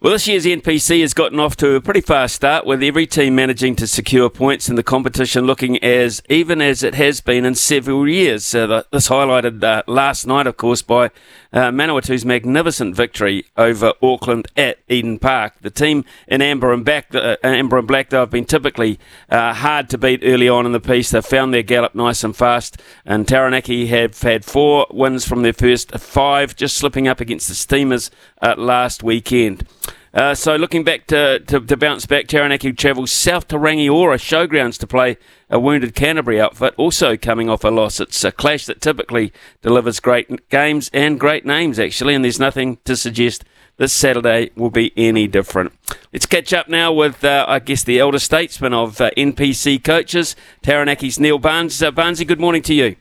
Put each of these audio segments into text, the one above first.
Well, this year's NPC has gotten off to a pretty fast start with every team managing to secure points and the competition looking as even as it has been in several years. Uh, this highlighted uh, last night, of course, by uh, Manawatu's magnificent victory over Auckland at Eden Park. The team in amber and, back, uh, amber and black, though, have been typically uh, hard to beat early on in the piece. They've found their gallop nice and fast, and Taranaki have had four wins from their first five, just slipping up against the Steamers uh, last weekend. Uh, so looking back to, to, to, bounce back, Taranaki travels south to Rangiora Showgrounds to play a wounded Canterbury outfit, also coming off a loss. It's a clash that typically delivers great games and great names, actually, and there's nothing to suggest this Saturday will be any different. Let's catch up now with, uh, I guess, the elder statesman of uh, NPC coaches, Taranaki's Neil Barnes. Uh, Barnesy, good morning to you.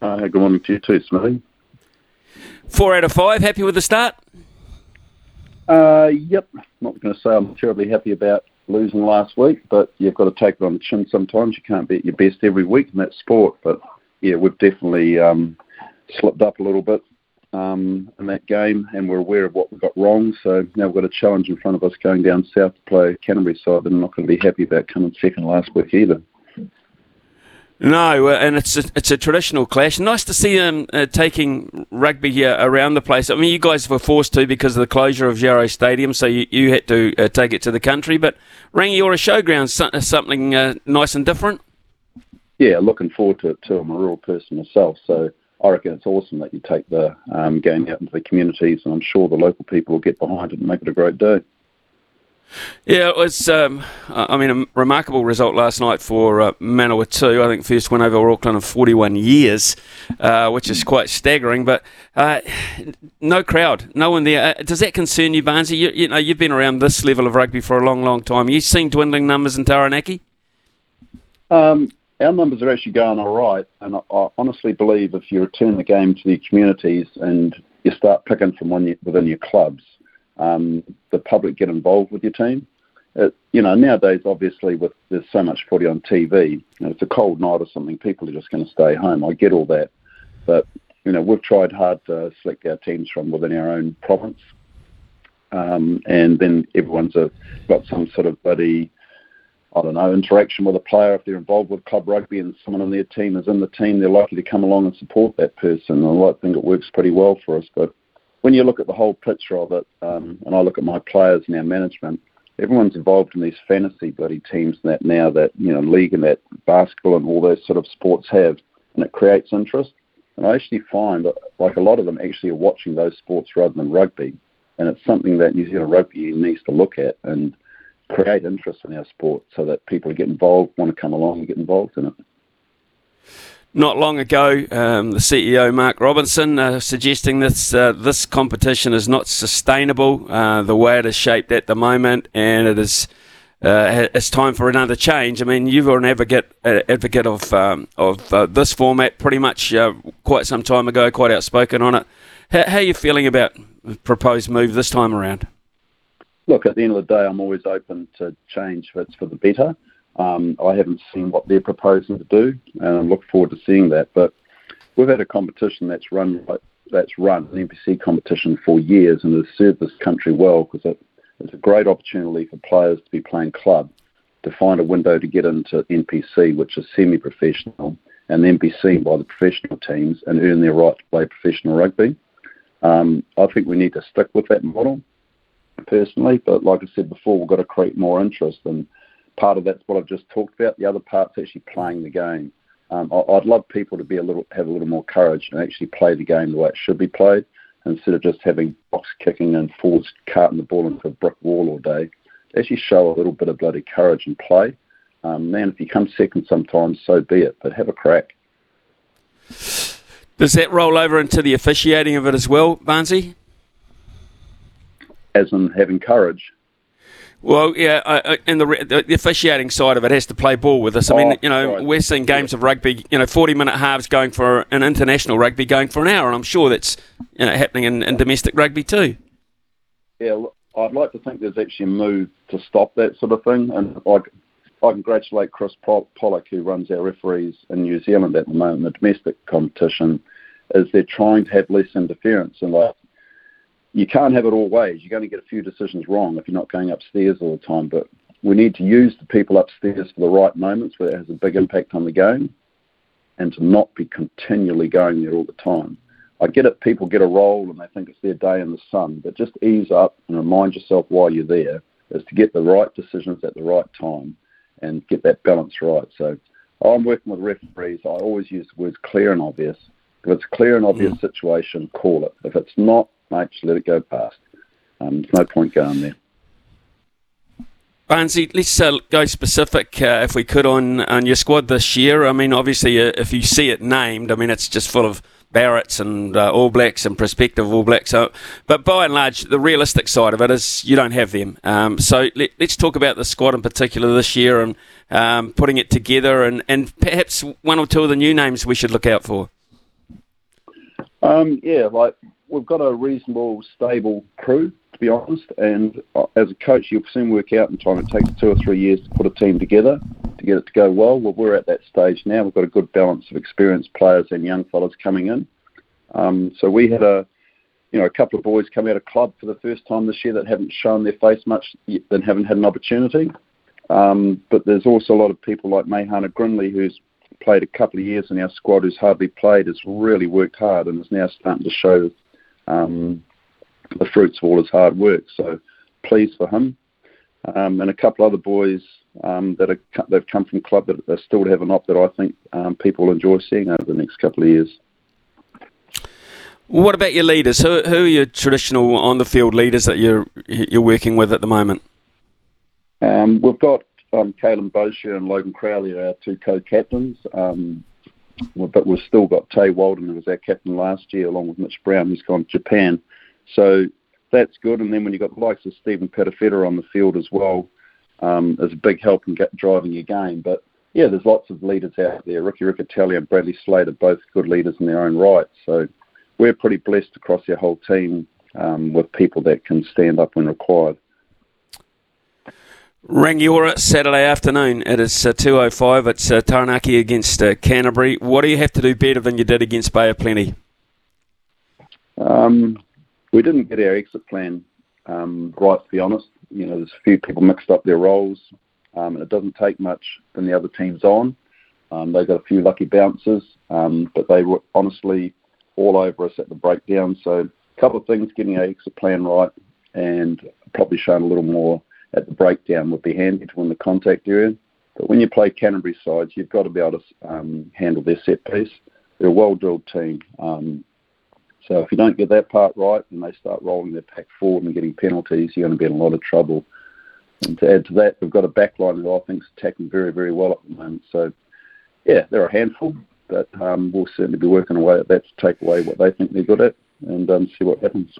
good morning to you too, Smithy. Four out of five. Happy with the start? Uh, yep. Not going to say I'm terribly happy about losing last week, but you've got to take it on the chin sometimes. You can't be at your best every week in that sport. But yeah, we've definitely um, slipped up a little bit um, in that game, and we're aware of what we got wrong. So now we've got a challenge in front of us going down south to play Canterbury side that I'm not going to be happy about coming second last week either. No, and it's a, it's a traditional clash. Nice to see them uh, taking rugby here around the place. I mean, you guys were forced to because of the closure of Yarrow Stadium, so you, you had to uh, take it to the country. But Rangiora Showgrounds, uh, something uh, nice and different. Yeah, looking forward to it too. I'm a rural person myself, so I reckon it's awesome that you take the um, game out into the communities, and I'm sure the local people will get behind it and make it a great day. Yeah, it was. Um, I mean, a remarkable result last night for uh, Manawatu. I think first win over Auckland in 41 years, uh, which is quite staggering. But uh, no crowd, no one there. Uh, does that concern you, Barnesy? You, you, know, you've been around this level of rugby for a long, long time. You've seen dwindling numbers in Taranaki. Um, our numbers are actually going all right, and I, I honestly believe if you return the game to the communities and you start picking from within your clubs um, the public get involved with your team. It, you know, nowadays, obviously, with there's so much footy on TV, you know, it's a cold night or something, people are just going to stay home. I get all that, but you know, we've tried hard to select our teams from within our own province, um, and then everyone's a, got some sort of buddy. I don't know, interaction with a player if they're involved with club rugby and someone on their team is in the team, they're likely to come along and support that person. And I think it works pretty well for us. But when you look at the whole picture of it, um, and I look at my players and our management, everyone's involved in these fantasy bloody teams that now that you know league and that basketball and all those sort of sports have, and it creates interest. And I actually find that like a lot of them actually are watching those sports rather than rugby, and it's something that New Zealand Rugby needs to look at and create interest in our sport so that people get involved, want to come along and get involved in it. Not long ago, um, the CEO Mark Robinson uh, suggesting this uh, this competition is not sustainable uh, the way it is shaped at the moment, and it is uh, it's time for another change. I mean, you were an advocate uh, advocate of um, of uh, this format pretty much quite some time ago, quite outspoken on it. How, how are you feeling about the proposed move this time around? Look, at the end of the day, I'm always open to change if it's for the better. Um, I haven't seen what they're proposing to do, and I look forward to seeing that. But we've had a competition that's run that's run an NPC competition for years and has served this country well because it, it's a great opportunity for players to be playing club, to find a window to get into NPC, which is semi-professional, and then be seen by the professional teams and earn their right to play professional rugby. Um, I think we need to stick with that model personally, but like I said before, we've got to create more interest and part of that's what I've just talked about. The other part's actually playing the game. Um, I, would love people to be a little have a little more courage and actually play the game the way it should be played, instead of just having box kicking and forwards carting the ball into a brick wall all day. Actually, show a little bit of bloody courage and play. Um, man, if you come second sometimes, so be it. But have a crack. Does that roll over into the officiating of it as well, Barnesy? As in having courage. Well, yeah, uh, and the, the officiating side of it has to play ball with us. I mean, oh, you know, right. we're seeing games of rugby, you know, forty-minute halves going for an international rugby going for an hour, and I'm sure that's you know happening in, in domestic rugby too. Yeah, I'd like to think there's actually a move to stop that sort of thing, and I, I congratulate Chris Pollock, who runs our referees in New Zealand at the moment, the domestic competition, is they're trying to have less interference and like you can't have it all ways. You're going to get a few decisions wrong if you're not going upstairs all the time. But we need to use the people upstairs for the right moments where it has a big impact on the game and to not be continually going there all the time. I get it, people get a role and they think it's their day in the sun, but just ease up and remind yourself why you're there is to get the right decisions at the right time and get that balance right. So I'm working with referees. I always use the words clear and obvious. If it's a clear and obvious mm. situation, call it. If it's not, mate, just let it go past. Um, there's no point going there. Barnesy, let's uh, go specific, uh, if we could, on, on your squad this year. I mean, obviously, uh, if you see it named, I mean, it's just full of Barretts and uh, All Blacks and prospective All Blacks. So, but by and large, the realistic side of it is you don't have them. Um, so let, us talk about the squad in particular this year and um, putting it together, and, and perhaps one or two of the new names we should look out for. Um, yeah, like we've got a reasonable, stable crew, to be honest. And uh, as a coach, you'll soon work out in time. It takes two or three years to put a team together to get it to go well. Well, we're at that stage now. We've got a good balance of experienced players and young fellas coming in. Um, so we had a, you know, a couple of boys come out of club for the first time this year that haven't shown their face much and haven't had an opportunity. Um, but there's also a lot of people like Meihana Grindlay who's played a couple of years in our squad who's hardly played, has really worked hard and is now starting to show um, the fruits of all his hard work. So pleased for him. Um, and a couple other boys um, that are they've come from club that are still to have an op that I think um, people will enjoy seeing over the next couple of years. What about your leaders? Who, who are your traditional on the field leaders that you're you're working with at the moment? Um, we've got um, Kaylum Boshier and Logan Crowley are our two co-captains. Um, but we've still got Tei Walden, who was our captain last year, along with Mitch Brown, who's gone to Japan. So that's good. And then when you've got the likes of Stephen Perofeta on the field as well, um, is a big help in get, driving your game. But yeah, there's lots of leaders out there. Ricky Riccitelli and Bradley Slade are both good leaders in their own right. So we're pretty blessed across our whole team um, with people that can stand up when required. Rangiora Saturday afternoon. It is uh, 2.05. It's uh, Taranaki against uh, Canterbury. What do you have to do better than you did against Bay of Plenty? Um, we didn't get our exit plan um, right, to be honest. You know, there's a few people mixed up their roles, um, and it doesn't take much from the other teams on. Um, they got a few lucky bounces, um, but they were honestly all over us at the breakdown. So a couple of things, getting our exit plan right, and probably showing a little more at the breakdown would be handy to win the contact area. But when you play Canterbury sides, you've got to be able to um, handle their set piece. They're a well-drilled team. Um, so if you don't get that part right and they start rolling their pack forward and getting penalties, you're going to be in a lot of trouble. And to add to that, we've got a backline that I think is attacking very, very well at the moment. So, yeah, they're a handful, but um, we'll certainly be working away at that to take away what they think they're good at and um, see what happens.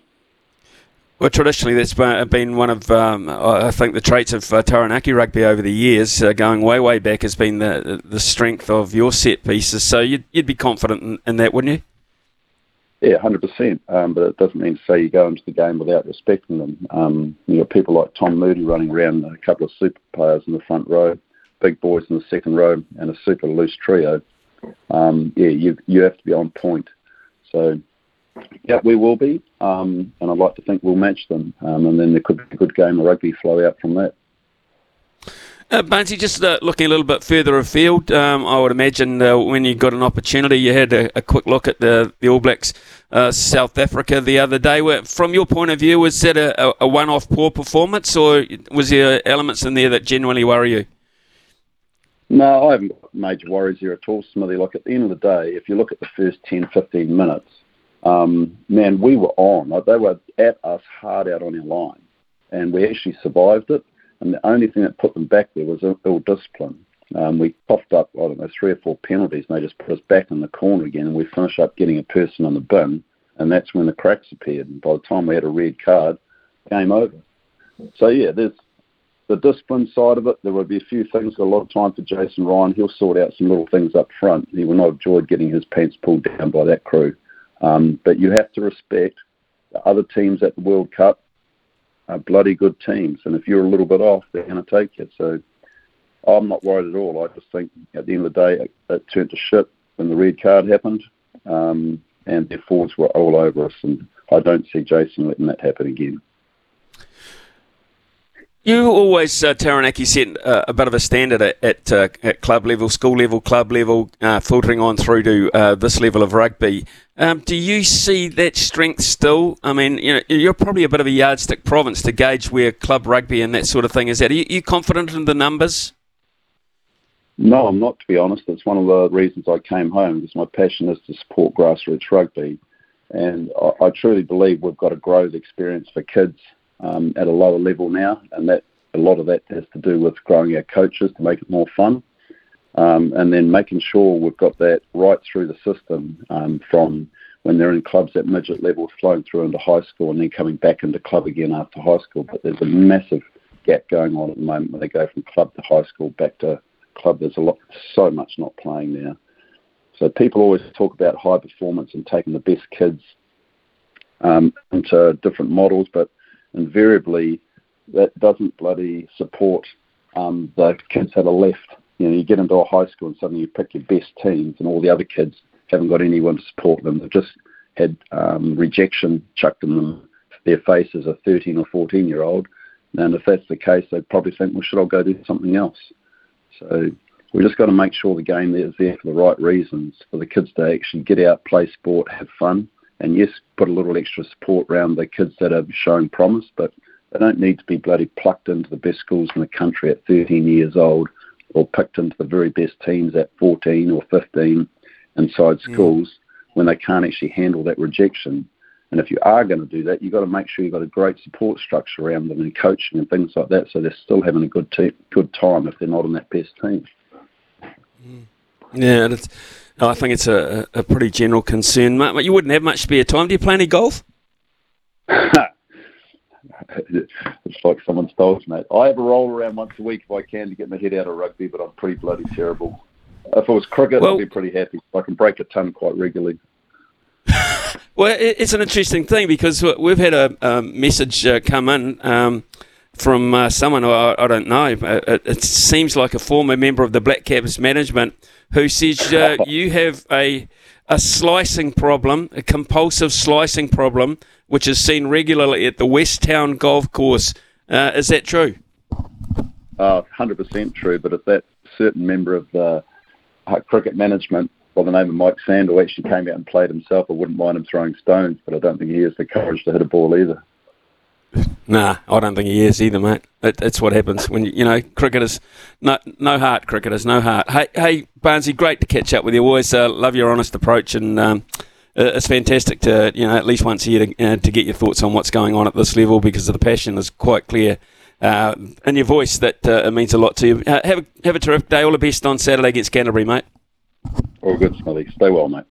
Well, traditionally, that's been one of, um, I think, the traits of uh, Taranaki rugby over the years, uh, going way, way back, has been the the strength of your set pieces. So you'd, you'd be confident in, in that, wouldn't you? Yeah, hundred um, percent. But it doesn't mean to say you go into the game without respecting them. Um, you know, people like Tom Moody running around, a couple of super players in the front row, big boys in the second row, and a super loose trio. Um, yeah, you you have to be on point. So yeah, we will be, um, and I'd like to think we'll match them, um, and then there could be a good game of rugby flow out from that. Uh, just uh, looking a little bit further afield, um, I would imagine uh, when you got an opportunity, you had a, a quick look at the, the All Blacks uh, South Africa the other day. Where, From your point of view, was that a, a one off poor performance, or was there elements in there that genuinely worry you? No, I haven't got major worries here at all, Smithy. Like at the end of the day, if you look at the first 10, 15 minutes, um, man, we were on. Like they were at us hard out on our line, and we actually survived it. And the only thing that put them back there was ill discipline. Um, we coughed up, I don't know, three or four penalties, and they just put us back in the corner again. And we finished up getting a person on the bin, and that's when the cracks appeared. And by the time we had a red card, game over. So yeah, there's the discipline side of it, there will be a few things. A lot of time for Jason Ryan. He'll sort out some little things up front. He will not have enjoyed getting his pants pulled down by that crew. Um, but you have to respect the other teams at the World Cup are bloody good teams, and if you're a little bit off, they're going to take you. So I'm not worried at all. I just think at the end of the day, it, it turned to shit when the red card happened, um, and their forwards were all over us, and I don't see Jason letting that happen again. You always, uh, Taranaki, set uh, a bit of a standard at, at, uh, at, club level, school level, club level, uh, filtering on through to uh, this level of rugby. Um, do you see that strength still? I mean, you know, you're probably a bit of a yardstick province to gauge where club rugby and that sort of thing is at. Are you, are you confident in the numbers? No, I'm not, to be honest. It's one of the reasons I came home because my passion is to support grassroots rugby. And I, I truly believe we've got to grow the experience for kids at a lower level now, and that a lot of that has to do with growing our coaches to make it more fun, um, and then making sure we've got that right through the system um, from when they're in clubs at midget level, flowing through into high school, and then coming back into club again after high school. But there's a massive gap going on at the moment when they go from club to high school back to club. There's a lot, so much not playing now. So people always talk about high performance and taking the best kids um, into different models, but invariably that doesn't bloody support um, the kids that are left. You know, you get into a high school and suddenly you pick your best teams, and all the other kids haven't got anyone to support them. They've just had um, rejection chucked in them their face as a 13 or 14 year old. And if that's the case, they'd probably think, well, should I go do something else? So we've just got to make sure the game is there for the right reasons for the kids to actually get out, play sport, have fun, and yes, put a little extra support around the kids that are showing promise, but they don't need to be bloody plucked into the best schools in the country at 13 years old or picked into the very best teams at 14 or 15 inside mm. schools when they can't actually handle that rejection. And if you are going to do that, you've got to make sure you've got a great support structure around them and coaching and things like that so they're still having a good, te- good time if they're not on that best team. Mm. Yeah, it's I think it's a, a pretty general concern. You wouldn't have much spare time. Do you play any golf? it's like someone stole mate. I have a roll around once a week if I can to get my head out of rugby, but I'm pretty bloody terrible. If it was cricket, well, I'd be pretty happy. I can break a ton quite regularly. well, it's an interesting thing because we've had a, a message uh, come in um, from uh, someone I, I, don't know. Uh, it, it, seems like a former member of the Black Caps management who says uh, you have a a slicing problem, a compulsive slicing problem, which is seen regularly at the Westown Golf Course. Uh, is that true? Uh, 100% true, but if that certain member of the uh, cricket management by the name of Mike Sandle actually came out and played himself, I wouldn't mind him throwing stones, but I don't think he has the courage to hit a ball either. Nah, I don't think he is either, mate. It, it's what happens when you, you know cricketers, no no heart. Cricketers, no heart. Hey, hey, Barnesy, great to catch up with you. Always uh, love your honest approach, and um, it's fantastic to you know at least once a year to, uh, to get your thoughts on what's going on at this level because the passion is quite clear uh, in your voice. That uh, it means a lot to you. Uh, have a, have a terrific day. All the best on Saturday against Canterbury, mate. All good, Smithy. Stay well, mate.